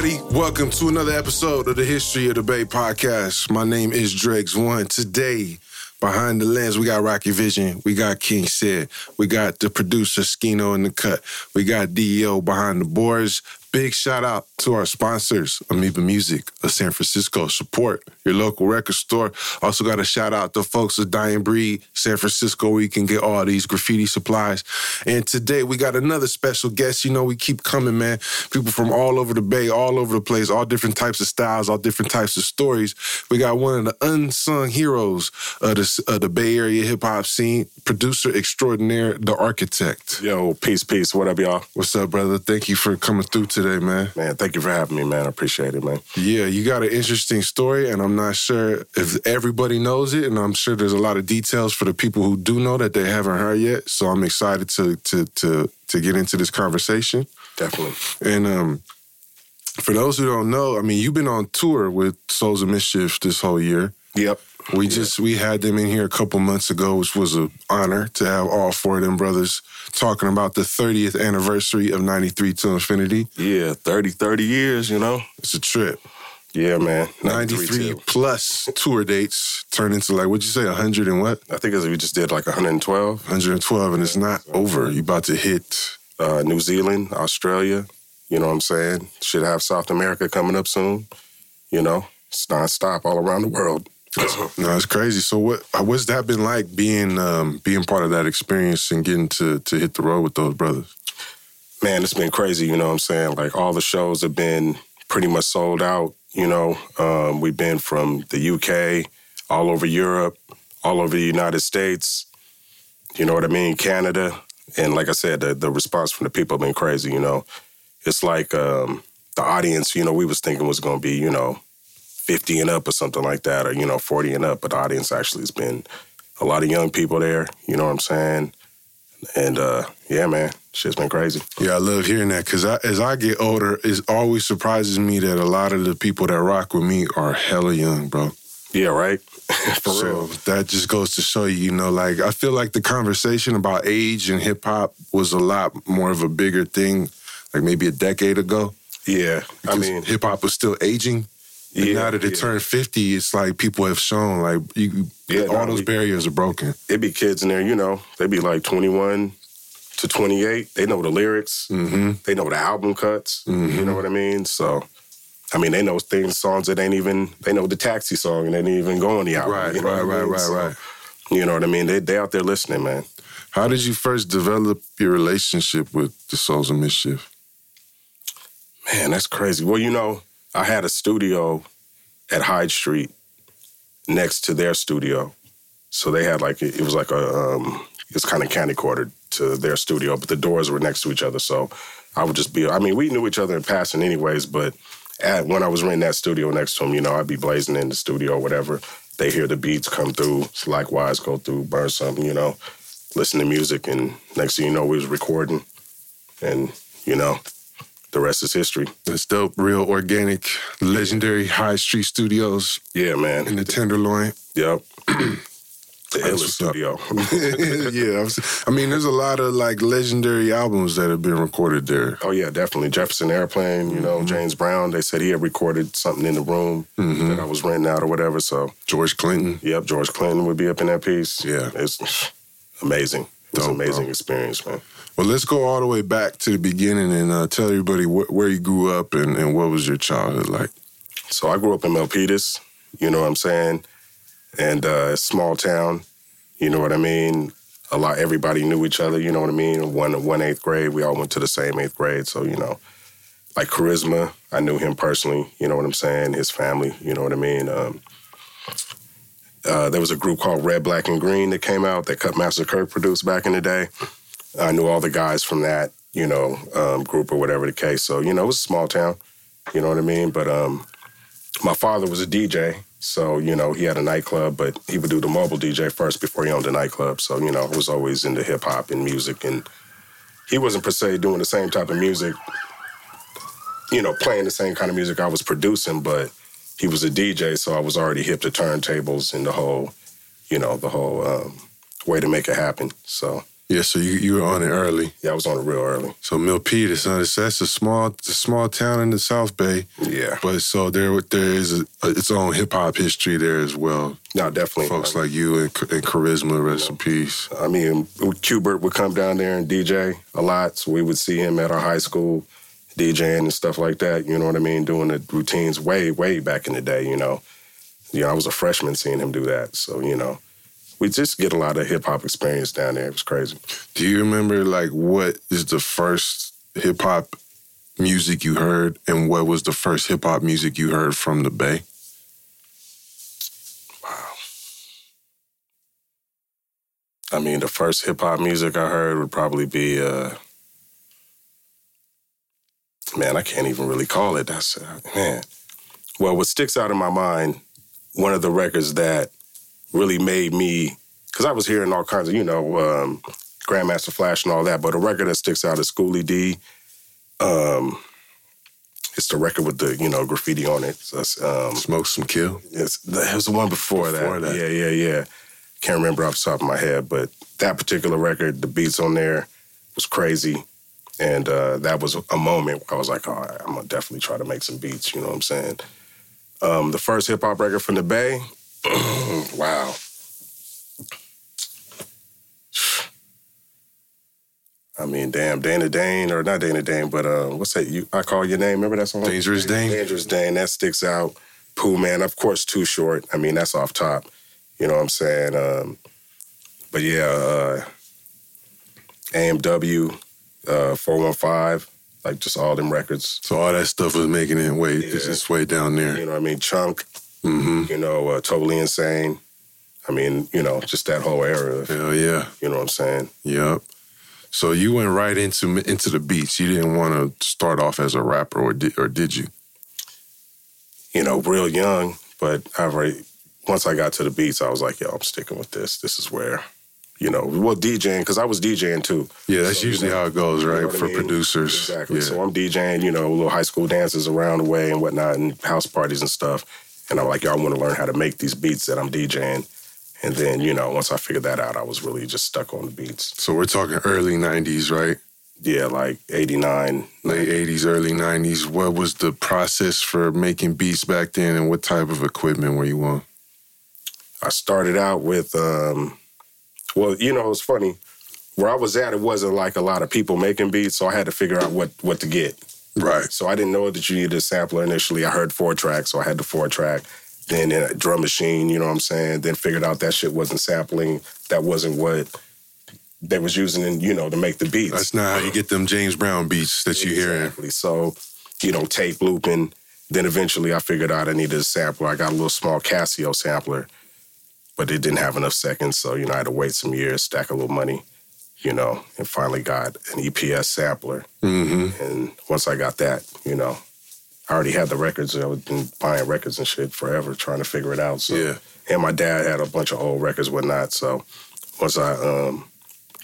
everybody. Welcome to another episode of the History of the Bay podcast. My name is Dregs One. Today, behind the lens, we got Rocky Vision, we got King Sid, we got the producer Skino in the cut, we got DEO behind the boards. Big shout out to our sponsors, Amoeba Music of San Francisco. Support your local record store. Also got a shout out to folks at Dying Breed, San Francisco, where you can get all these graffiti supplies. And today we got another special guest. You know, we keep coming, man. People from all over the Bay, all over the place, all different types of styles, all different types of stories. We got one of the unsung heroes of the, of the Bay Area hip hop scene, producer extraordinaire, the architect. Yo, peace, peace. What up, y'all? What's up, brother? Thank you for coming through today, man. Man, thank you for having me, man. I appreciate it, man. Yeah, you got an interesting story, and I'm not sure if everybody knows it, and I'm sure there's a lot of details for the people who do know that they haven't heard yet. So I'm excited to to to to get into this conversation. Definitely. And um, for those who don't know, I mean, you've been on tour with Souls of Mischief this whole year. Yep. We just we had them in here a couple months ago, which was an honor to have all four of them brothers talking about the 30th anniversary of 93 to Infinity. Yeah, 30, 30 years, you know? It's a trip. Yeah, man. 93 plus tour dates turn into like, what'd you say, 100 and what? I think we just did like 112. 112, and it's not over. You about to hit uh, New Zealand, Australia. You know what I'm saying? Should have South America coming up soon. You know, it's nonstop all around the world. No, it's crazy. So what what's that been like being um, being part of that experience and getting to to hit the road with those brothers? Man, it's been crazy, you know what I'm saying? Like all the shows have been pretty much sold out, you know. Um, we've been from the UK, all over Europe, all over the United States, you know what I mean, Canada. And like I said, the, the response from the people have been crazy, you know. It's like um, the audience, you know, we was thinking was gonna be, you know, 50 and up or something like that, or, you know, 40 and up. But the audience actually has been a lot of young people there, you know what I'm saying? And uh, yeah, man, shit's been crazy. Yeah, I love hearing that because as I get older, it always surprises me that a lot of the people that rock with me are hella young, bro. Yeah, right. For so real. that just goes to show you, you know, like I feel like the conversation about age and hip hop was a lot more of a bigger thing, like maybe a decade ago. Yeah, I mean, hip hop was still aging. And yeah, now that it yeah. turned 50, it's like people have shown like you, yeah, all those barriers are broken. It be kids in there, you know, they be like 21 to 28. They know the lyrics. Mm-hmm. They know the album cuts. Mm-hmm. You know what I mean? So, I mean, they know things, songs that ain't even, they know the taxi song and they didn't even go on the album. Right, you know right, right, mean? right, so, right. You know what I mean? They, they out there listening, man. How did you first develop your relationship with the Souls of Mischief? Man, that's crazy. Well, you know, I had a studio at Hyde Street next to their studio. So they had like it was like a um, it's kind of candy quartered to their studio, but the doors were next to each other. So I would just be. I mean, we knew each other in passing, anyways. But at, when I was renting that studio next to him, you know, I'd be blazing in the studio or whatever. They hear the beats come through. Likewise, go through, burn something, you know, listen to music, and next thing you know, we was recording, and you know, the rest is history. That's dope. Real organic, legendary Hyde Street Studios. Yeah, man. In the Tenderloin. Yep. the illest studio. yeah, I mean, there's a lot of like legendary albums that have been recorded there. Oh yeah, definitely. Jefferson Airplane. You know, mm-hmm. James Brown. They said he had recorded something in the room mm-hmm. that I was renting out or whatever. So George Clinton. Yep, George Clinton would be up in that piece. Yeah, it's amazing. It's an amazing bro. experience, man. Well, let's go all the way back to the beginning and uh, tell everybody wh- where you grew up and, and what was your childhood like. So I grew up in Milpitas, you know what I'm saying, and uh, small town, you know what I mean. A lot, everybody knew each other, you know what I mean. One, one eighth grade, we all went to the same eighth grade, so you know, like Charizma, I knew him personally, you know what I'm saying. His family, you know what I mean. Um, uh, there was a group called Red, Black, and Green that came out that Cutmaster Kirk produced back in the day. I knew all the guys from that, you know, um, group or whatever the case. So, you know, it was a small town, you know what I mean? But um, my father was a DJ. So, you know, he had a nightclub, but he would do the mobile DJ first before he owned a nightclub. So, you know, I was always into hip hop and music. And he wasn't per se doing the same type of music, you know, playing the same kind of music I was producing, but he was a DJ. So I was already hip to turntables and the whole, you know, the whole um, way to make it happen. So, Yeah, so you, you were on it early. Yeah, I was on it real early. So Milpitas, son, it's, that's a small, it's a small town in the South Bay. Yeah. But so there, there is a, its own hip hop history there as well. No, definitely. Folks like you and, and Charizma, rest in peace. I mean, Qbert would come down there and DJ a lot, so we would see him at our high school DJing and stuff like that. You know what I mean? Doing the routines way, way back in the day. You know, you know, I was a freshman seeing him do that. So you know, we just get a lot of hip hop experience down there. It was crazy. Do you remember like what is the first hip hop music you heard, and what was the first hip hop music you heard from the Bay? Wow. I mean, the first hip hop music I heard would probably be, uh, man, I can't even really call it. That's, uh, man. Well, what sticks out in my mind, one of the records that really made me, because I was hearing all kinds of, you know, um, Grandmaster Flash and all that, but a record that sticks out is Schoolly D. Um, it's the record with the, you know, graffiti on it. So um, Smoke Some Kill? It's, it was the one before, Before that. that. Yeah, yeah, yeah. Can't remember off the top of my head, but that particular record, the beats on there was crazy. And uh, that was a moment where I was like, all right, I'm gonna definitely try to make some beats, you know what I'm saying? Um, the first hip hop record from the Bay, wow. I mean, damn, Dana Dane, or not Dana Dane, but uh, what's that? You, I call your name. Remember that song? Dangerous Dame? Dangerous Dame. That sticks out. Pooh Man, of course, too short. I mean, that's off top. You know what I'm saying? Um, but yeah, uh, AMW, uh, 415, like just all them records. So all that stuff was making it way, Yeah. its way down there. You know what I mean? Chunk, hmm you know, uh, Totally Insane. I mean, you know, just that whole era. Hell yeah. You know what I'm saying? Yep. So you went right into into the beats. You didn't want to start off as a rapper, or did, or did you? You know, real young, but I've already, once I got to the beats, I was like, yo, I'm sticking with this. This is where, you know, well, DJing, because I was DJing too. Yeah, that's So, you usually know, how it goes, You right? know what I For mean? producers. Exactly. Yeah. So I'm DJing, you know, little high school dances around the way and whatnot and house parties and stuff. And I'm like, y'all want to learn how to make these beats that I'm DJing. And then, you know, once I figured that out, I was really just stuck on the beats. so we're talking early '90s, right? Yeah, like 89. Late '80s, early '90s. What was the process for making beats back then, and what type of equipment were you on? I started out with, um, well, you know, it's funny. Where I was at, it wasn't like a lot of people making beats, so I had to figure out what what to get. Right. So I didn't know that you needed a sampler initially. I heard four track, so I had the four track. Then a drum machine, you know what I'm saying? Then figured out that shit wasn't sampling. That wasn't what they was using, in, you know, to make the beats. That's not how you get them James Brown beats that you hearing. Exactly. So, you know, tape looping. Then eventually I figured out I needed a sampler. I got a little small Casio sampler, but it didn't have enough seconds. So, you know, I had to wait some years, stack a little money, you know, and finally got an EPS sampler. hmm And once I got that, you know, I already had the records. I was been buying records and shit forever, trying to figure it out. So, Yeah. and my dad had a bunch of old records, whatnot. So, once I um,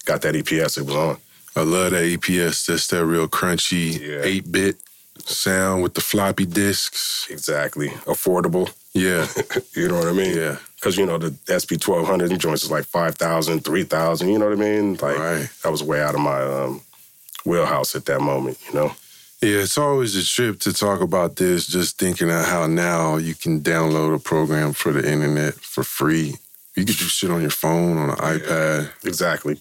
got that EPS, it was on. I love that EPS. That's that real crunchy Yeah. eight bit sound with the floppy disks. Exactly, affordable. Yeah, You know what I mean? yeah, Because, you know, the SP 1200 joints is like 5,000, 3,000, you know what I mean? Like, right. that was way out of my um, wheelhouse at that moment, you know? Yeah, it's always a trip to talk about this, just thinking of how now you can download a program for the internet for free. You could do shit on your phone, on an iPad. Exactly.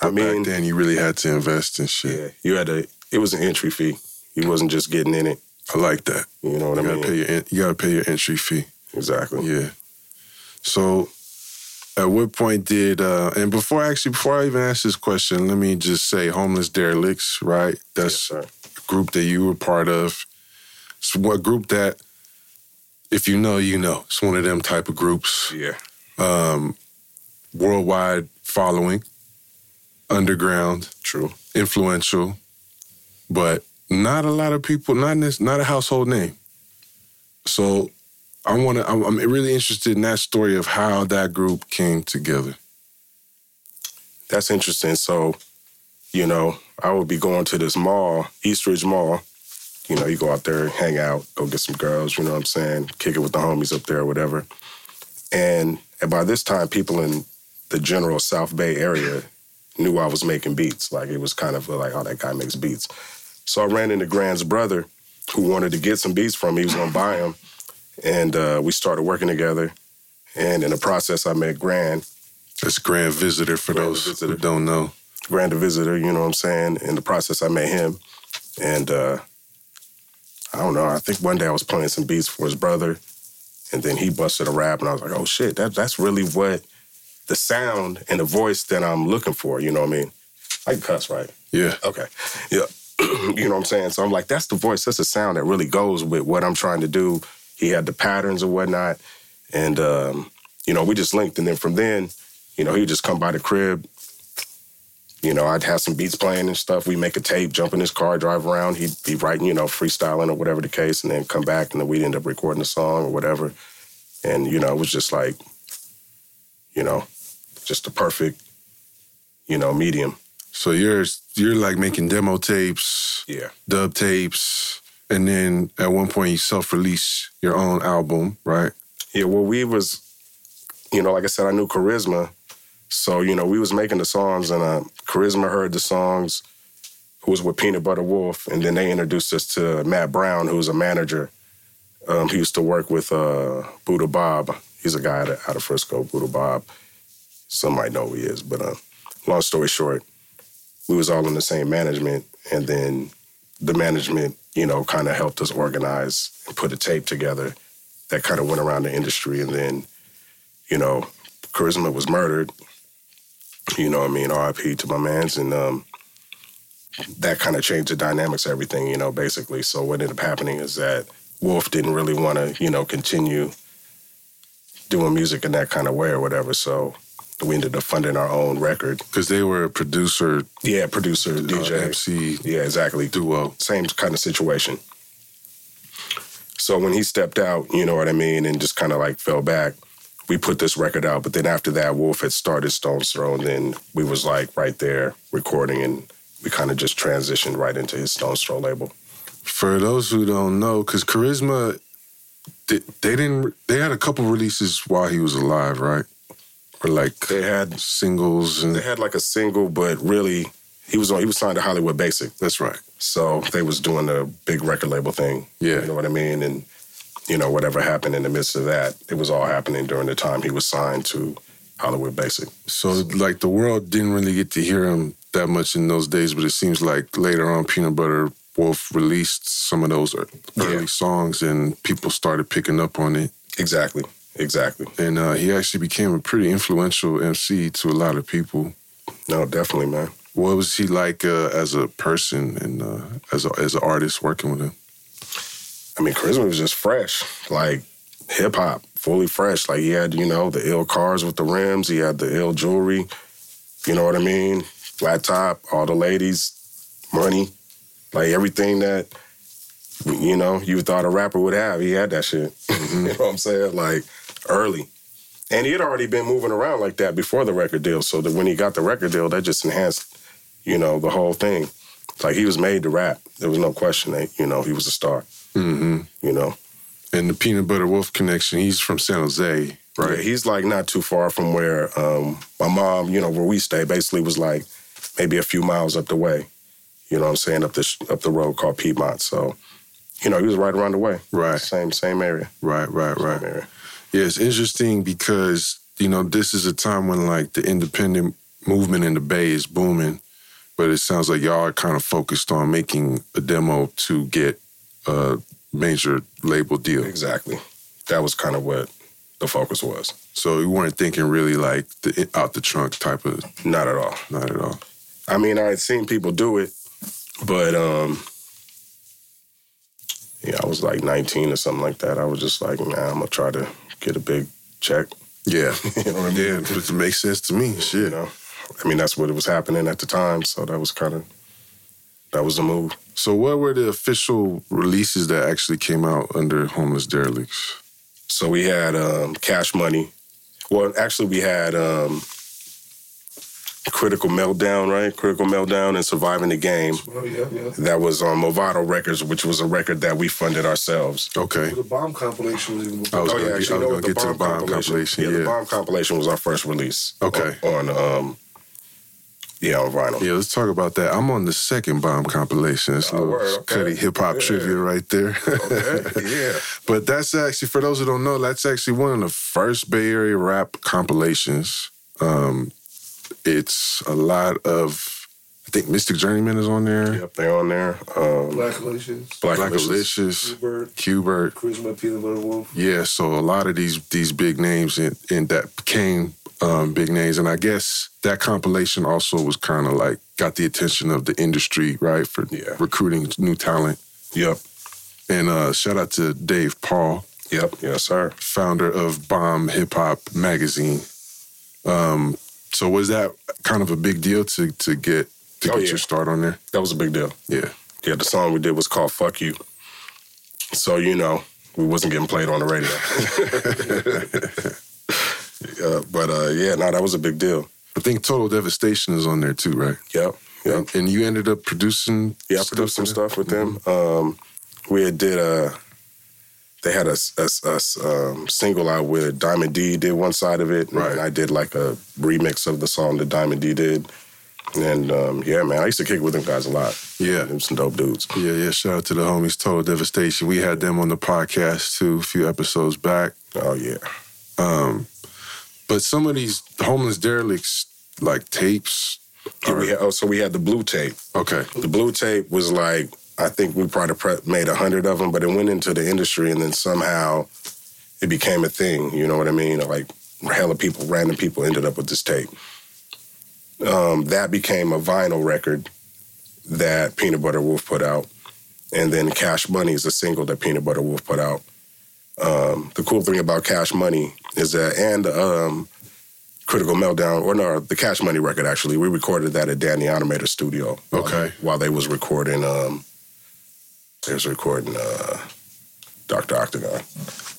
But I mean, back then you really had to invest in shit. yeah, you had to, it was an entry fee. You wasn't just getting in it. I like that. You know what You I gotta mean? pay your you gotta pay your entry fee. Exactly. Yeah. So, at what point did uh and before actually before I even ask this question, let me just say Homeliss Derilex, right? That's sir. a group that you were part of. It's what group that if you know, you know. It's one of them type of groups. Yeah. Um worldwide following, underground, True. influential, but not a lot of people, not this, not a household name. So I want to. I'm, really interested in that story of how that group came together. That's interesting. So, you know, I would be going to this mall, Eastridge Mall. You know, you go out there, hang out, go get some girls, you know what I'm saying? Kick it with the homies up there or whatever. And, and by this time, people in the general South Bay area, knew I was making beats. Like it was kind of like, oh, that guy makes beats. So I ran into Grand's brother, who wanted to get some beats from me. He was gonna buy them, and uh, we started working together. And in the process, I met Grand. That's Grand Visitor for Grand those Visitor. who don't know. Grand the Visitor, you know what I'm saying? In the process, I met him. And uh, I don't know, I think one day I was playing some beats for his brother, and then he busted a rap, and I was like, oh shit, that, that's really what the sound and the voice that I'm looking for, you know what I mean? I can cuss, right? Yeah. Okay. Yeah. you know what I'm saying? So I'm like, that's the voice, that's the sound that really goes with what I'm trying to do. He had the patterns and whatnot. And, um, you know, we just linked. And then from then, you know, he'd just come by the crib. You know, I'd have some beats playing and stuff. We make a tape, jump in his car, drive around. He'd be writing, you know, freestyling or whatever the case, and then come back, and then we'd end up recording a song or whatever. And, you know, it was just like, you know, just the perfect, you know, medium. So you're you're like making demo tapes, Yeah. dub tapes, and then at one point you self-release your own album, right? Yeah, well, we was, you know, like I said, I knew Charizma. So, you know, we was making the songs and uh, Charizma heard the songs, who was with Peanut Butter Wolf. And then they introduced us to Matt Brown, who was a manager. Um, he used to work with uh, Buddha Bob. He's a guy out of, out of Frisco, Buddha Bob. Some might know who he is. But uh, long story short, we was all in the same management. And then the management, you know, kind of helped us organize and put a tape together that kind of went around the industry. And then, you know, Charizma was murdered. You know what I mean? RIP to my mans. And um, that kind of changed the dynamics of everything, you know, basically. So what ended up happening is that Wolf didn't really want to, you know, continue doing music in that kind of way or whatever. So we ended up funding our own record. Because they were a producer, Yeah, producer, uh, DJ. MC Yeah, exactly. duo. same kind of situation. So when he stepped out, you know what I mean, and just kind of like fell back, we put this record out. But then after that, Wolf had started Stone's Throw, and then we was like right there recording, and we kind of just transitioned right into his Stone's Throw label. For those who don't know, because Charizma, they, they didn't. They had a couple releases while he was alive, right? Or like They had singles and they had like a single, but really he was on he was signed to Hollywood Basic, that's right. so they was doing the big record label thing. Yeah. you know what I mean, and you know whatever happened in the midst of that, it was all happening during the time he was signed to Hollywood Basic. So like the world didn't really get to hear him that much in those days, but it seems like later on, Peanut Butter Wolf released some of those early Yeah. songs, and people started picking up on it. Exactly. Exactly. And uh, he actually became a pretty influential MC to a lot of people. No, definitely, man. What was he like uh, as a person and uh, as a, as an artist working with him? I mean, Charizma was just fresh, like hip hop, fully fresh. Like he had, you know, the ill cars with the rims. He had the ill jewelry. You know what I mean? Flat top, all the ladies, money, like everything that you know you thought a rapper would have. He had that shit. you know what I'm saying? Like early. And he had already been moving around like that before the record deal. So that when he got the record deal, that just enhanced, you know, the whole thing. Like he was made to rap. There was no question that, you know, he was a star. hmm You know. And the Peanut Butter Wolf connection, he's from San Jose, Right. right? he's like not too far from where um, my mom, you know, where we stay, basically was like maybe a few miles up the way. You know what I'm saying? Up the up the road called Piedmont. So, you know, he was right around the way. Right. Same same area. Right, right, right. Same area. Yeah, it's interesting because you know this is a time when like the independent movement in the Bay is booming, but it sounds like y'all are kind of focused on making a demo to get a major label deal. Exactly. That was kind of what the focus was. So you weren't thinking really like the out the trunk type of, Not at all. not at all. I mean, I had seen people do it, but um, yeah, I was like 19 or something like that. I was just like, man, I'm gonna try to get a big check. Yeah, You know what I mean? yeah, it makes sense to me. You Shit. know, I mean, that's what it was happening at the time. So that was kind of that was the move. So what were the official releases that actually came out under Homeliss Derilex? So we had um, Cash Money. Well, actually, we had um, Critical Meltdown, right? Critical Meltdown and Surviving the Game. Oh, yeah, yeah. That was on Movado Records, which was a record that we funded ourselves. Okay. The bomb compilation was even I was Oh gonna yeah, get- actually, I was no, gonna the get to the bomb compilation, Yeah, yeah. the bomb compilation was our first release. Okay. On, on um, Yeah, on vinyl. Yeah, let's talk about that. I'm on the second bomb compilation. It's a Oh, little word, okay. cutty hip hop Yeah. trivia right there. Okay, yeah. but that's actually, for those who don't know, that's actually one of the first Bay Area rap compilations. Um, it's a lot of, I think Mystik Journeymen is on there. Yep, they on there. Um, Black Relations, Black, Blackalicious. Alicious, Bird, Qbert. Charizma, Peanut Butter Wolf. Yeah, so a lot of these these big names in, in that became um, big names, and I guess that compilation also was kind of like got the attention of the industry, right, for Yeah. recruiting new talent. Yep, And uh, shout out to Dave Paul, yep, yes, sir. founder of Bomb Hip Hop Magazine. Um, so was that kind of a big deal to to get to Oh, get yeah. your start on there? That was a big deal. Yeah. Yeah, the song we did was called "Fuck You," so you know we wasn't getting played on the radio. uh, but uh, yeah, no, that was a big deal. I think Total Devastation is on there too, right? Yep, yep. And, and you ended up producing. Yeah, I produced some stuff with them. Um, we had did a. They had a, a, a, um, single out where Diamond D did one side of it, Right. and I did like a remix of the song that Diamond D did. And um, yeah, man, I used to kick with them guys a lot. Yeah. Them some dope dudes. Yeah, yeah. Shout out to the homies Total Devastation. We had them on the podcast too a few episodes back. Oh yeah, Um, but some of these Homeliss Derilex like tapes. Yeah, are- we had, oh, so we had the blue tape. okay. The blue tape was like I think we probably made a hundred of them, but it went into the industry, and then somehow it became a thing. You know what I mean? Like hella people, random people ended up with this tape. Um, that became a vinyl record that Peanut Butter Wolf put out, and then Cash Money is a single that Peanut Butter Wolf put out. Um, the cool thing about Cash Money is that, and um, Critical Meltdown, or no, the Cash Money record actually, we recorded that at Dan the Automator Studio. while- Okay. While they was recording, they was recording uh, Doctor Octagon.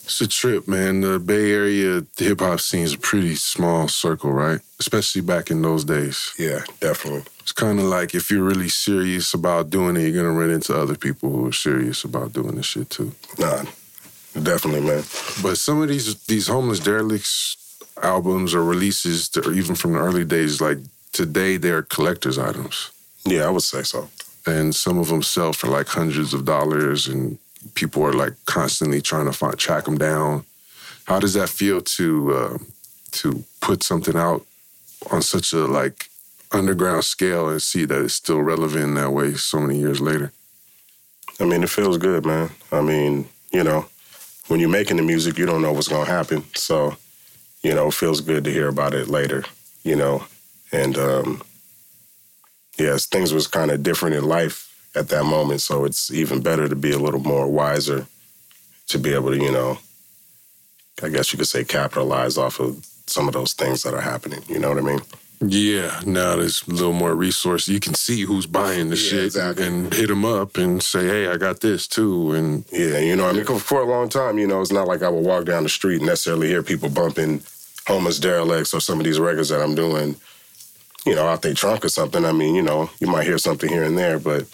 It's a trip, man. The Bay Area hip hop scene is a pretty small circle, right? Especially back in those days. Yeah, definitely. It's kind of like if you're really serious about doing it, you're gonna run into other people who are serious about doing this shit too. Nah, definitely, man. But some of these these Homeliss Derilex albums or releases, that are even from the early days, like today, they're collectors' items, Yeah, I would say so. And some of them sell for like hundreds of dollars, and people are like constantly trying to find track them down. How does that feel to uh, to put something out on such a like underground scale and see that it's still relevant in that way so many years later? I mean, it feels good, man. I mean, you know, when you're making the music, you don't know what's gonna happen. So, you know, it feels good to hear about it later, you know. And um yes, things was kind of different in life at that moment, so it's even better to be a little more wiser to be able to, you know, I guess you could say capitalize off of some of those things that are happening. You know what I mean? Yeah, now there's a little more resource. You can see who's buying the Yeah, shit exactly. and hit them up and say, "Hey, I got this too." And Yeah, you know, I mean, for a long time, you know, it's not like I would walk down the street and necessarily hear people bumping Homeliss Derilex or some of these records that I'm doing, you know, out their trunk or something. I mean, you know, you might hear something here and there, but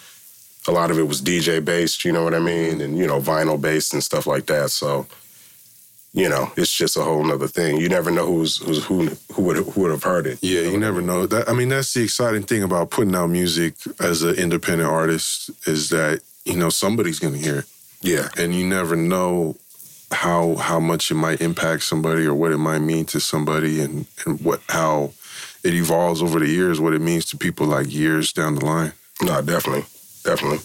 a lot of it was DJ based, you know what I mean? Mm-hmm. And, you know, vinyl based and stuff like that. So, you know, it's just a whole nother thing. You never know who's, who's who who would who would have heard it. yeah, you never know. That I mean, that's the exciting thing about putting out music as an independent artist is that you know somebody's gonna hear it, Yeah. and you never know how how much it might impact somebody or what it might mean to somebody, and and what how it evolves over the years, what it means to people like years down the line. No, definitely. Definitely.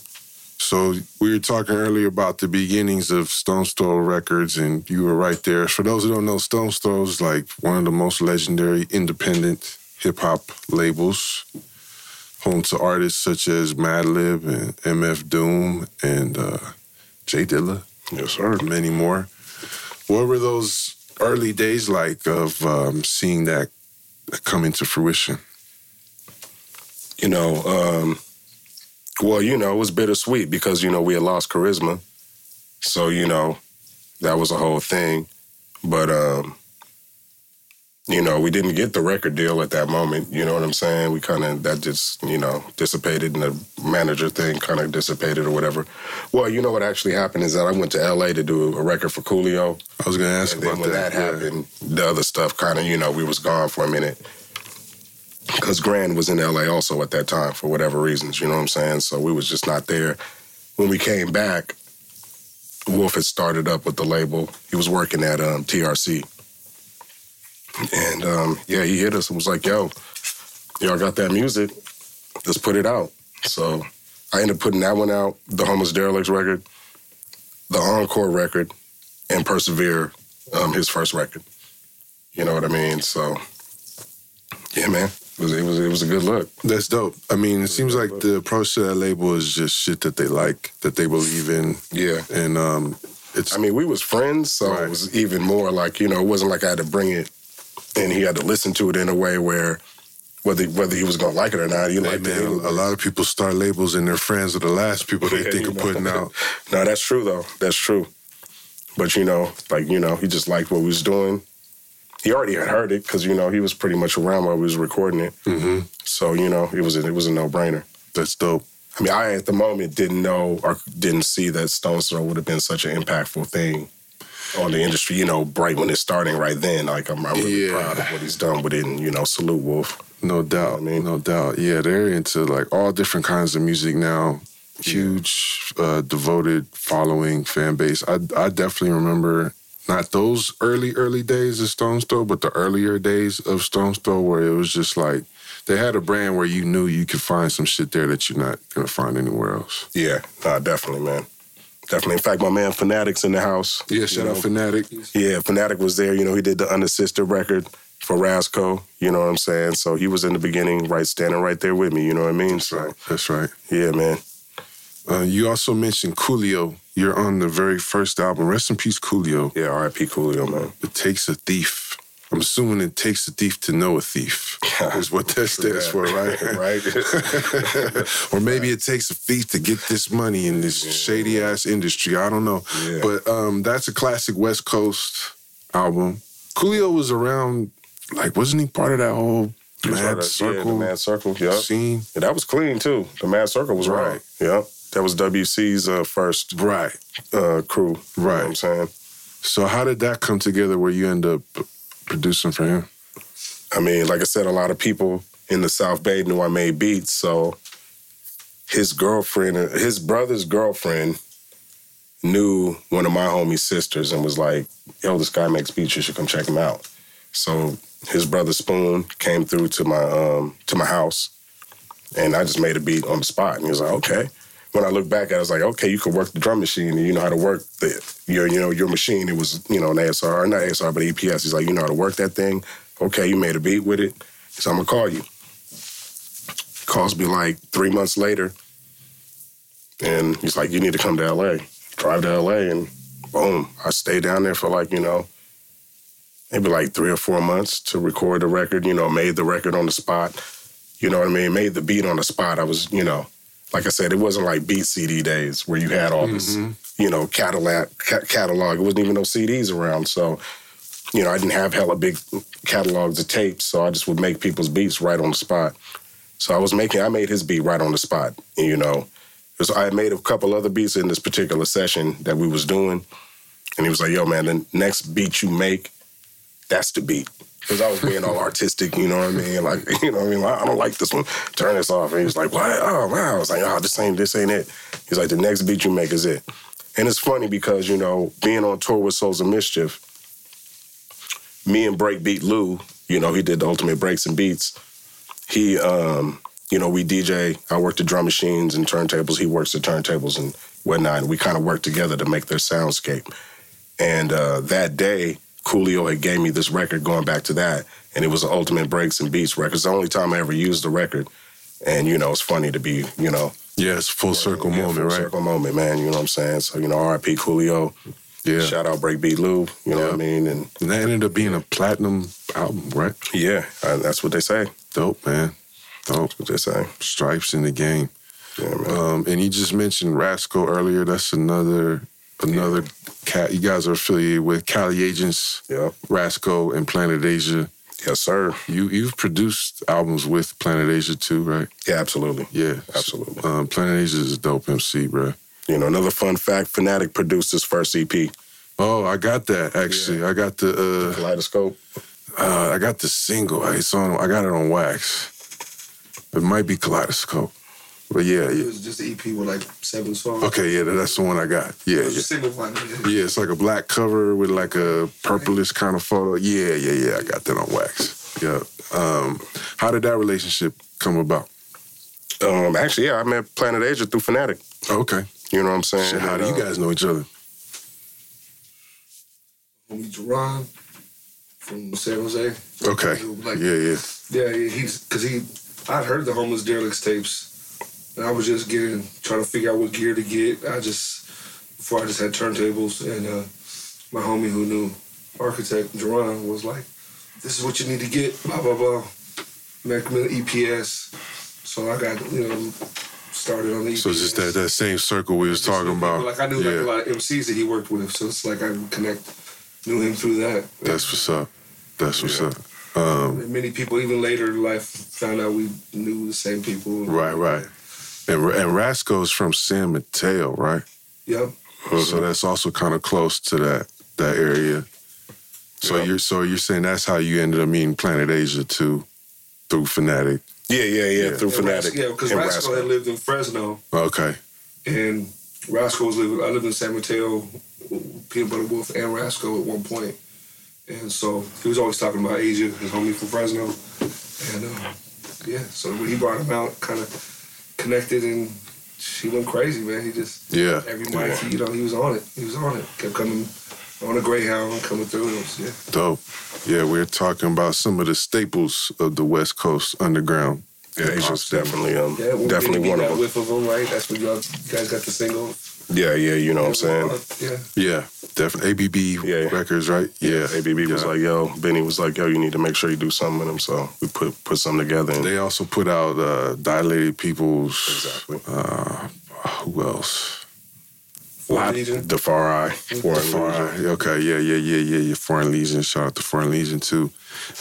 So we were talking earlier about the beginnings of Stone Throw Records, and you were right there. For those who don't know, Stone Stone's Throw is like one of the most legendary independent hip hop labels, home to artists such as Madlib and MF Doom and uh, J Dilla, Yes, sir. many more. What were those early days like of um, seeing come into fruition? you know, um, well, you know, it was bittersweet because, you know, we had lost Charizma. So, you know, that was a whole thing. But, um, you know, we didn't get the record deal at that moment. You know what I'm saying? We kind of, that just, you know, dissipated and the manager thing kind of dissipated or whatever. Well, you know what actually happened is that I went to LA to do a record for Coolio. I was going to ask And then when that. that, yeah. happened, the other stuff kind of, you know, we was gone for a minute. because Grand was in LA also at that time for whatever reasons, you know what I'm saying? So we was just not there. When we came back, Wolf had started up with the label. He was working at um, TRC. And um, yeah, he hit us and was like, yo, y'all got that music? Let's put it out. So I ended up putting that one out, the Homeliss Derilex record, the Encore record, and Persevere, um, his first record. You know what I mean? So yeah, man. It was, it was it was a good look. That's dope. I mean, it seems like the approach to that label is just shit that they like, that they believe in, Yeah. and um, it's I mean, we was friends, so Right. it was even more like you know, it wasn't like I had to bring it, and he had to listen to it in a way where whether whether he was gonna like it or not, he Hey, liked man, it. a lot of people start labels and their friends are the last people they Yeah, think of know. putting out. no, that's true though. That's true. But you know, like you know, he just liked what we was doing. He already had heard it because you know he was pretty much around while we was recording it. hmm So you know, it was a, it was a no brainer. That's dope. I mean, I at the moment didn't know or didn't see that Stone Throw would have been such an impactful thing on the industry. You know, right when it's starting, right then. Like I'm, I'm really Yeah. proud of what he's done with it, and you know, salute Wolf. No doubt, I mean- no doubt. Yeah, they're into like all different kinds of music now. Huge, uh, devoted following fan base. I I definitely remember not those early early days of Stone Throw, but the earlier days of Stone Throw where it was just like they had a brand where you knew you could find some shit there that you're not gonna find anywhere else. Yeah, nah, definitely, man. Definitely. In fact, my man Fanatics in the house. Yeah, you shout know. out Fanatic. Yeah, Fanatic was there. You know, he did the Unassisted record for Rasco. You know what I'm saying? So he was in the beginning, right, standing right there with me. You know what I mean? That's So right. That's right. yeah, man. Uh, you also mentioned Coolio. You're on the very first album. Rest in peace, Coolio. Yeah, R.I.P. Coolio, man. It takes a thief. I'm assuming it takes a thief to know a thief. Is what that stands for, right? right. or maybe it takes a thief to get this money in this shady ass industry. I don't know. Yeah. But um, that's a classic West Coast album. Coolio was around, like, wasn't he part of that whole Mad right Circle Yeah, the Maad Circle. Yeah. scene? Yeah, that was clean too. The Maad Circle was right. Right. Yeah. That was WC's uh, first Right. uh, crew. You know Right. what I'm saying? So how did that come together where you end up producing for him? I mean, like I said, a lot of people in the South Bay knew I made beats. So his girlfriend, his brother's girlfriend, knew one of my homie's sisters and was like, "Yo, this guy makes beats. You should come check him out." So his brother Spoon came through to my um, to my house, and I just made a beat on the spot. And he was like, "Okay." When I look back at it, I was like, "Okay, you can work the drum machine, and you know how to work the your you know your machine." It was you know an ASR, not ASR, but EPS. He's like, "You know how to work that thing." Okay, you made a beat with it. So I'm gonna call you. Calls me like three months later, and he's like, "You need to come to LA." Drive to LA, and boom, I stayed down there for like you know, maybe like three or four months to record the record. You know, made the record on the spot. You know what I mean? Made the beat on the spot. I was, you know, like I said, it wasn't like beat CD days where you had all this, mm-hmm. you know, catalog. Ca- catalog. It wasn't even no CDs around, so you know, I didn't have hella big catalogs of tapes, so I just would make people's beats right on the spot. So I was making, I made his beat right on the spot, and, you know. So I had made a couple other beats in this particular session that we was doing, and he was like, "Yo, man, the next beat you make, that's the beat." Because I was being all artistic, you know what I mean? Like, you know what I mean? Like, I don't like this one. Turn this off. And he was like, "What? Oh, wow." I was like, "Oh, this ain't this ain't it." He's like, "The next beat you make is it." And it's funny because you know, being on tour with Souls of Mischief, me and Breakbeat Lou, you know, he did the Ultimate Breaks and Beats. He, um, you know, we DJ. I work the drum machines and turntables. He works the turntables and whatnot. And we kind of work together to make their soundscape. And uh, that day, Coolio had gave me this record going back to that, and it was an Ultimate Breaks and Beats record. It's the only time I ever used the record. And you know, it's funny to be, you know, Yeah, it's full circle yeah, moment, full right? Circle moment, man. You know what I'm saying? So you know, R.I.P. Coolio. Yeah. Shout out Breakbeat Lou. You know Yeah. what I mean? And And that ended up being a platinum album, right? yeah, uh, that's what they say. Dope, man. Dope. What they say. Stripes in the game. Yeah, man. Um, and you just mentioned Rasco earlier. That's another another cat you guys are affiliated with. Cali Agents, yeah. Rasco, and Planet Asia. Yes, sir. You you've produced albums with Planet Asia too, right? Yeah, absolutely. Yeah, Absolutely. Um, Planet Asia is a dope MC, bro. You know, another fun fact: Fanatic produced his first EP, Oh, I got that actually. I got the uh, Kaleidoscope. uh, I got the single. It's on. I got it on wax. It might be Kaleidoscope. But yeah, yeah. It was just an EP with like seven songs. Okay, yeah, that's the one I got. Yeah, It was yeah. a single one. Yeah, it's like a black cover with like a purplish kind of photo. Yeah, yeah, yeah. I got that on wax. Yeah. Um, how did that relationship come about? Um, actually, yeah, I met Planet Asia through Fanatic. Okay. You know what I'm saying? Shit, how do you uh, guys know each other? Homie Jerron from San Jose. Okay. Like, Yeah, yeah. Yeah, yeah, he's because he, I'd heard the Homeliss Derilex tapes, and I was just getting trying to figure out what gear to get. I just before I just had turntables, and uh, my homie who knew architect Jerron was like, "This is what you need to get." Blah blah blah. Macmillan EPS. So I got you know started on the EPS. So it's just that, that same circle we was talking about. Like I knew yeah, like a lot of MCs that he worked with, so it's like I connect, knew him through that. that's what's up. That's what's Yeah. up. Um, many people, even later in life, found out we knew the same people. right, right. And and Rasco's from San Mateo, right? Yep. So that's also kind of close to that that area. So Yeah. you're so you're saying that's how you ended up meeting Planet Asia too, through Fanatic. Yeah, yeah, yeah, Yeah. through And Ras- Fanatic. yeah, because Rasco. had lived in Fresno, Okay. and Rasco was living. I lived in San Mateo, Peanut Butter Wolf, and Rasco at one point. And so he was always talking about Asia, his homie from Fresno, and uh, yeah. So when he brought him out, kind of connected, and she went crazy, man. He just Yeah. every night, he, you know, he was on it. He was on it. Kept coming on a Greyhound, coming through. It was, yeah. Dope. Yeah, we're talking about some of the staples of the West Coast underground. Yeah, hip-hop Asia's definitely um Yeah, definitely one of them. whiff of them, right? That's when y'all you guys got the single. Yeah, yeah, you know what I'm saying? Yeah. Yeah, definitely. ABB Yeah. Records, right? Yeah. ABB was like, yo, Benny was like, yo, you need to make sure you do something with him. So we put put something together. And They also put out uh, Dilated Peoples. exactly. Uh, who else? Foreign Legion. The Far Eye. Foreign Foreign Legion. Eye. Okay, yeah, yeah, yeah, yeah, yeah. Foreign Legion. Shout out to Foreign Legion too.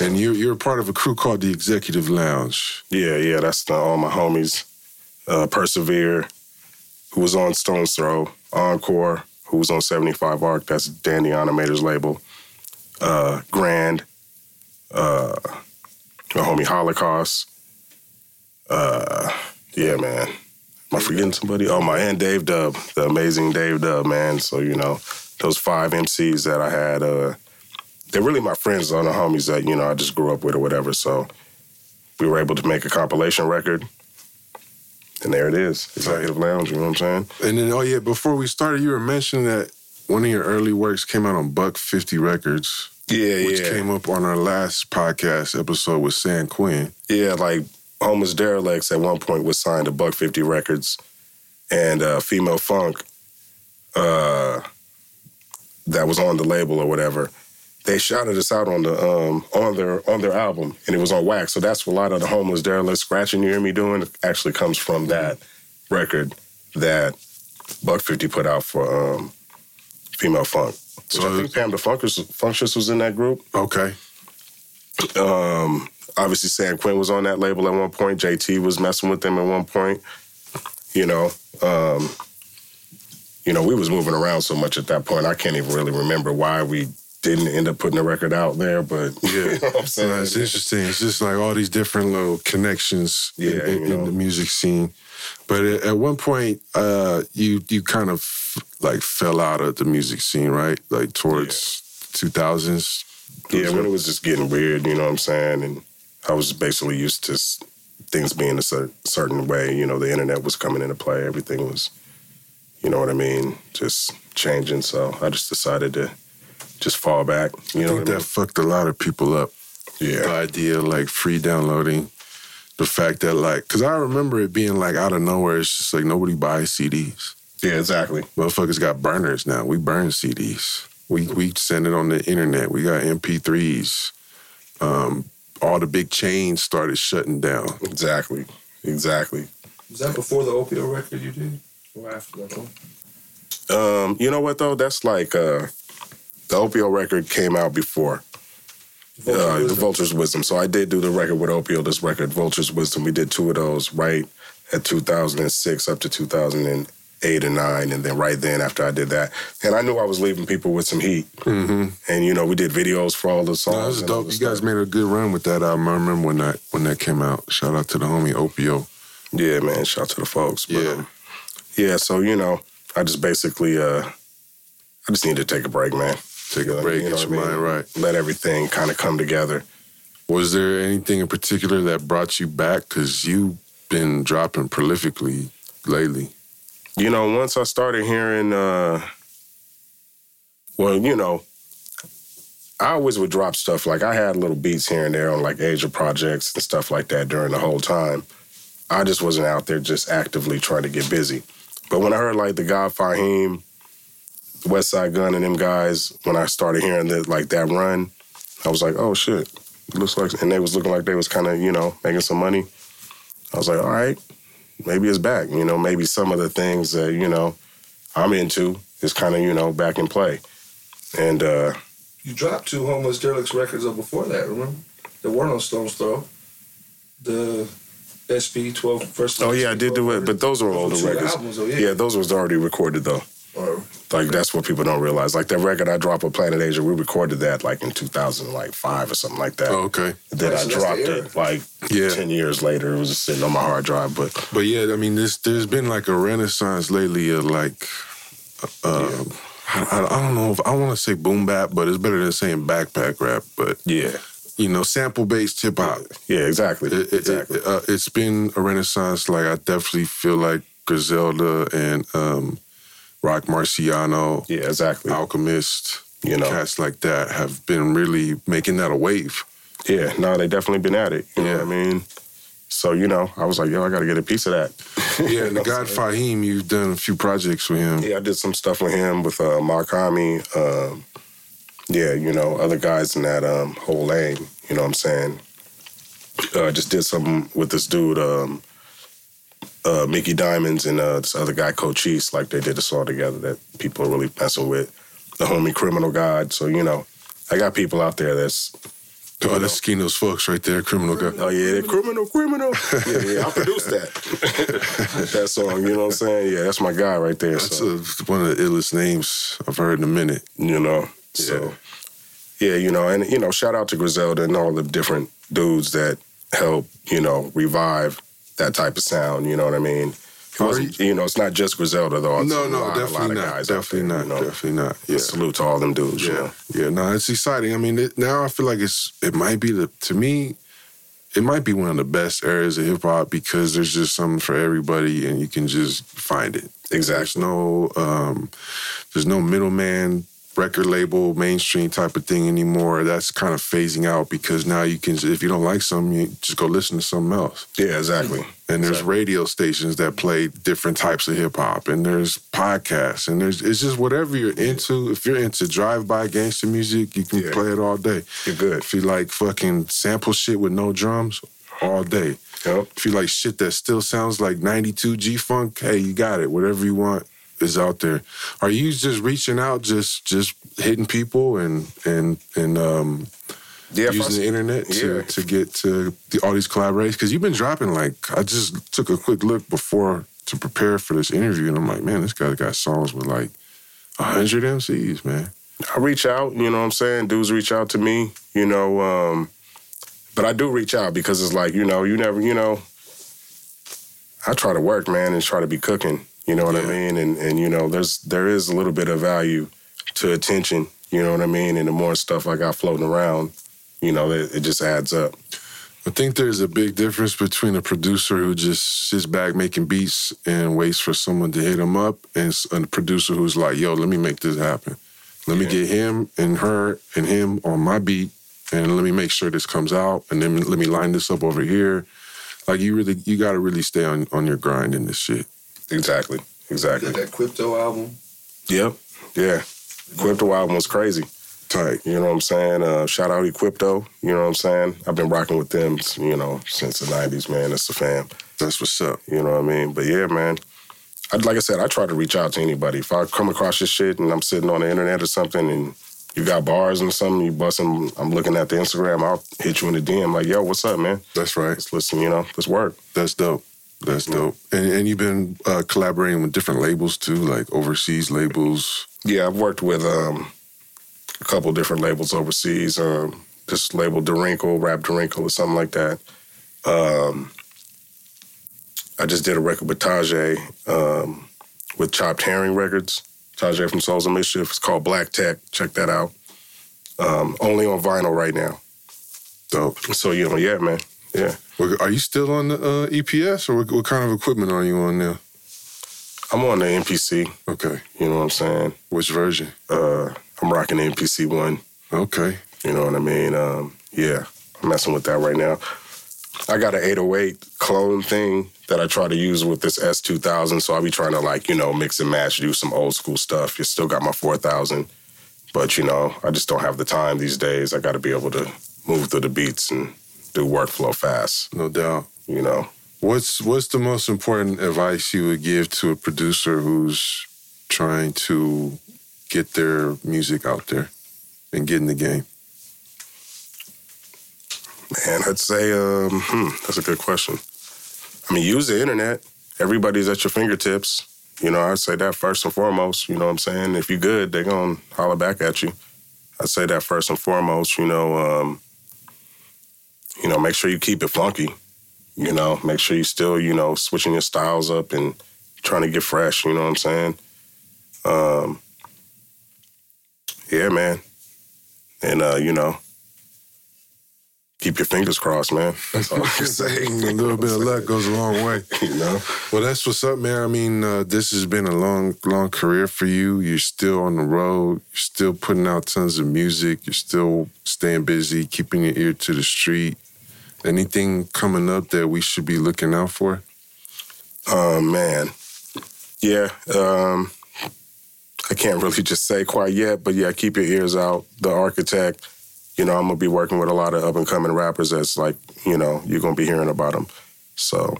And you're you're a part of a crew called the Executive Lounge. Yeah, yeah, that's the, all my homies. Uh, Persevere, who was on Stone's Throw. Encore, who was on 75 Ark. That's Dan the Automator's label. Uh, Grand, uh, my homie Holocaust. Uh, yeah, man. Am I forgetting somebody? Oh, my and Dave Dub, the amazing Dave Dub, man. So, you know, those five MCs that I had, uh, they're really my friends on the homies that, you know, I just grew up with or whatever. So we were able to make a compilation record. And there it is. Executive Lounge, you know what I'm saying? And then, oh yeah, before we started, you were mentioning that one of your early works came out on Buck Fifty Records, Yeah, which yeah. came up on our last podcast episode with San Quinn. Yeah, like Homeliss Derilex at one point was signed to Buck 50 Records and uh, Female Funk uh, that was on the label or whatever. They shouted us out on the um, on their on their album and it was on wax. So that's a lot of the Homeliss Derilex scratching you hear me doing actually comes from that record that Buck 50 put out for um, Female Funk. So I think Pam the Funkstress, Funkers was in that group. Okay. Um, obviously, San Quinn was on that label at one point. JT was messing with them at one point. You know, um, you know, we was moving around so much at that point. I can't even really remember why we didn't end up putting the record out there. But Yeah. you know I'm So saying. it's interesting. It's just like all these different little connections in- Yeah, in, you in the music scene. But at, one point, uh, you you kind of like fell out of the music scene, right? Like towards two thousands. Yeah, when it was just getting weird, you know what I'm saying? And I was basically used to things being a certain way. You know, the internet was coming into play. Everything was, you know what I mean, just changing. So I just decided to just fall back. You I know think what I that mean? fucked a lot of people up. Yeah, The Yeah. idea like free downloading, the fact that like, because I remember it being like out of nowhere. It's just like nobody buys CDs. Yeah, exactly. Motherfuckers got burners now. We burn CDs. We we send it on the internet. We got MP3s. Um, all the big chains started shutting down. Exactly. Exactly. Was that before the Opio record you did? Or after that one? Um, you know what though? That's like uh the Opio record came out before. uh, the Vulture's Wisdom. So I did do the record with Opio, this record, Vulture's Wisdom. We did two of those right at 2006 up to 2008. and nine, and then right then after I did that, and I knew I was leaving people with some heat. Mm-hmm. And you know, we did videos for all the songs. No, that was dope. You guys made a good run with that album. I remember when that when that came out. Shout out to the homie Opio. Yeah, man. Shout out to the folks. But, Yeah. um, yeah. So you know, I just basically, uh I just need to take a break, man. Take a break, You know break, what I your mean? mind right. Let everything kind of come together. Was there anything in particular that brought you back? Because you've been dropping prolifically lately. You know, once I started hearing, uh well, you know, I always would drop stuff like I had little beats here and there on like Asia projects and stuff like that during the whole time. I just wasn't out there just actively trying to get busy. But when I heard like the God Fahim, Westside Gunn, and them guys, when I started hearing that like that run, I was like, oh shit, it looks like, and they was looking like they was kind of you know making some money. I was like, all right, maybe it's back. You know, maybe some of the things that you know I'm into is kind of you know back in play. And uh You dropped two Homeliss Derilex records up before that, remember? There were no Stones Throw. The SB 12 first. oh yeah, I did do it, but those were older records. albums, though, yeah. Yeah, those was already recorded though. Or, Like that's what people don't realize. Like that record I dropped with Planet Asia, we recorded that like in 2005 or something like that. Oh, okay. Then Right, I dropped the it like Yeah. 10 years later. It was just sitting on my hard drive. But But yeah, I mean, this there's been like a renaissance lately of like, uh, I, I- I don't know if I want to say boom bap, but it's better than saying backpack rap. But yeah, you know, sample based hip hop. yeah, exactly. It, it, exactly. it, uh, it's been a renaissance. Like I definitely feel like Griselda and um, Rock Marciano, yeah, exactly. Alchemist, You know. cats like that have been really making that a wave. Yeah, no, they definitely been at it. You know Yeah. what I mean? So, you know, I was like, yo, I got to get a piece of that. Yeah, and the God Fahim, you've done a few projects with him. Yeah, I did some stuff with him with uh, Mach-Hommy. Um, yeah, you know, other guys in that um, whole lane. You know what I'm saying? Uh, just did something with this dude, um, uh, Mickey Diamonds, and uh, this other guy, Cochise. Like they did a song together that people are really messing with. The homie Criminal God. So you know, I got people out there that's Oh, that's Skino's folks right there, criminal God. Oh yeah, criminal, criminal. yeah, yeah, I produced that. that song, you know what I'm saying? Yeah, that's my guy right there. That's So uh one of the illest names I've heard in a minute. you know, so yeah, you know, and you know, shout out to Griselda and all the different dudes that help, you know, revive that type of sound. You know what I mean? It wasn't- you know, it's not just Griselda though. It's No, no, lot- definitely not. Definitely there, not. you know? Definitely not. Yeah. Salute to all them dudes. You Yeah, know? yeah. No, it's exciting. I mean, it, now I feel like it's it might be the to me, it might be one of the best areas of hip hop because there's just something for everybody, and you can just find it. There's Exactly. no um, there's no middleman record label mainstream type of thing anymore. That's kind of phasing out because now you can if you don't like something, you just go listen to something else. Yeah, exactly. And there's Exactly. radio stations that play different types of hip hop, and there's podcasts, and there's it's just whatever you're into. If you're into drive-by gangster music, you can Yeah. play it all day. You're good. If you like fucking sample shit with no drums, all day. Yep. If you like shit that still sounds like 92 G Funk, hey, you got it. Whatever you want is out there. Are you just reaching out, just just hitting people and and and um Yeah, using the internet to, Yeah. to get to the, all these collaborations? Because you've been dropping like I just took a quick look before to prepare for this interview, and I'm like, man, this guy got songs with like hundred MCs, man. I reach out, you know what I'm saying? Dudes reach out to me, you know, um, but I do reach out because it's like, you know, you never, you know, I try to work, man, and try to be cooking, you know what I mean? And and you know, there's there is a little bit of value to attention, you know what I mean? And the more stuff I got floating around, you know, it, it just adds up. I think there's a big difference between a producer who just sits back making beats and waits for someone to hit him up, and a producer who's like, "Yo, let me make this happen. Let me get him and her and him on my beat, and let me make sure this comes out, and then let me line this up over here." Like you really, you got to really stay on on your grind in this shit. Exactly. Exactly. did that Equipto album. Yep. Yeah. Equipto album was crazy. Tight. You know what I'm saying? Uh, shout out to Equipto. You know what I'm saying? I've been rocking with them, you know, since the '90s, man. It's the fam. That's what's up. You know what I mean? But yeah, man. I, like I said, I try to reach out to anybody. If I come across this shit and I'm sitting on the internet or something, and you got bars and something, you busting. I'm looking at the Instagram. I'll hit you in the DM like, "Yo, what's up, man? That's right. Let's listen. You know, let's work." That's dope. That's dope. And and you've been uh, collaborating with different labels too, like overseas labels. Yeah, I've worked with um, a couple different labels overseas. Um, this label Derinkle, Rap Derinkle, or something like that. Um, I just did a record with Tajai um, with Chopped Herring Records. Tajai from Souls of Mischief. It's called Black Tech. Check that out. Um, only on vinyl right now. Dope. So you know, yeah, man, yeah. Are you still on the uh, EPS, or what, what kind of equipment are you on now? I'm on the MPC. Okay. You know what I'm saying? Which version? Uh, I'm rocking the MPC one. Okay. You know what I mean? Um, yeah, I'm messing with that right now. I got an 808 clone thing that I try to use with this S2000. So I'll be trying to like, you know, mix and match, do some old school stuff. You still got my 4000, but you know, I just don't have the time these days. I got to be able to move through the beats and do workflow fast, No doubt. you know. What's what's the most important advice you would give to a producer who's trying to get their music out there and get in the game? Man, I'd say, um, hmm, that's a good question. I mean, use the internet. Everybody's at your fingertips. You know, I'd say that first and foremost. You know what I'm saying? If you're good, they're going to holler back at you. I'd say that first and foremost. You know, um, you know, make sure you keep it funky. You know, make sure you still, you know, switching your styles up and trying to get fresh. You know what I'm saying? Um, yeah, man. And, uh, you know, keep your fingers crossed, man. That's all I can say. a little bit of luck goes a long way. you know? Well, that's what's up, man. I mean, uh, this has been a long, long career for you. You're still on the road. You're still putting out tons of music. You're still staying busy, keeping your ear to the street. Anything coming up that we should be looking out for? Um, man. Yeah. Um, I can't really just say quite yet, but yeah, keep your ears out. The architect, you know, I'm gonna be working with a lot of up and coming rappers that's like, you know, you're gonna be hearing about them. So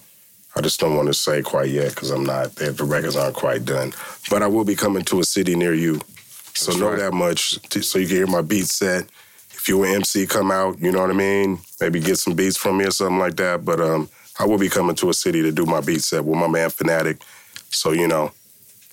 I just don't want to say quite yet because I'm not. The the records aren't quite done, but I will be coming to a city near you. So That's know right. that much, so you can hear my beat set. If you MC, come out. You know what I mean? Maybe get some beats from me or something like that. But um, I will be coming to a city to do my beat set with my man Fanatic. So you know,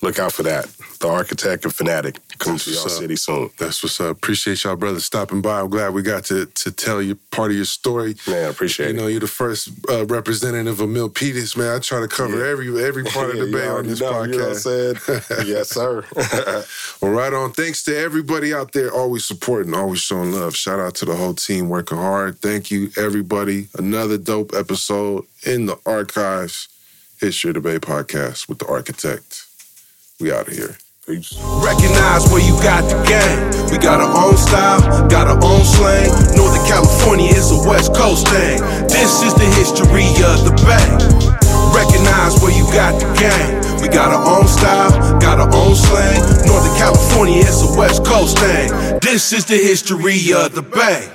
look out for that. The Architect and Fanatic That's to y'all city soon. That's what's up. Appreciate y'all, brothers, stopping by. I'm glad we got to to tell you part of your story. Man, I appreciate You it. know, you're the first uh, representative of Milpitas, man. I try to cover Yeah. every every part of the Yeah, bay on this know, you know what I'm podcast. yes, sir. Well, right on. Thanks to everybody out there always supporting, always showing love. Shout out to the whole team working hard. Thank you, everybody. Another dope episode in the archives. History of the Bay podcast with the architect. We out of here. Peace. Recognize where you got the game. We got our own style, got our own slang. Northern California is a West Coast thing. This is the history of the Bay. Recognize where you got the game. We got our own style, got our own slang. Northern California is a West Coast thing. This is the history of the Bay.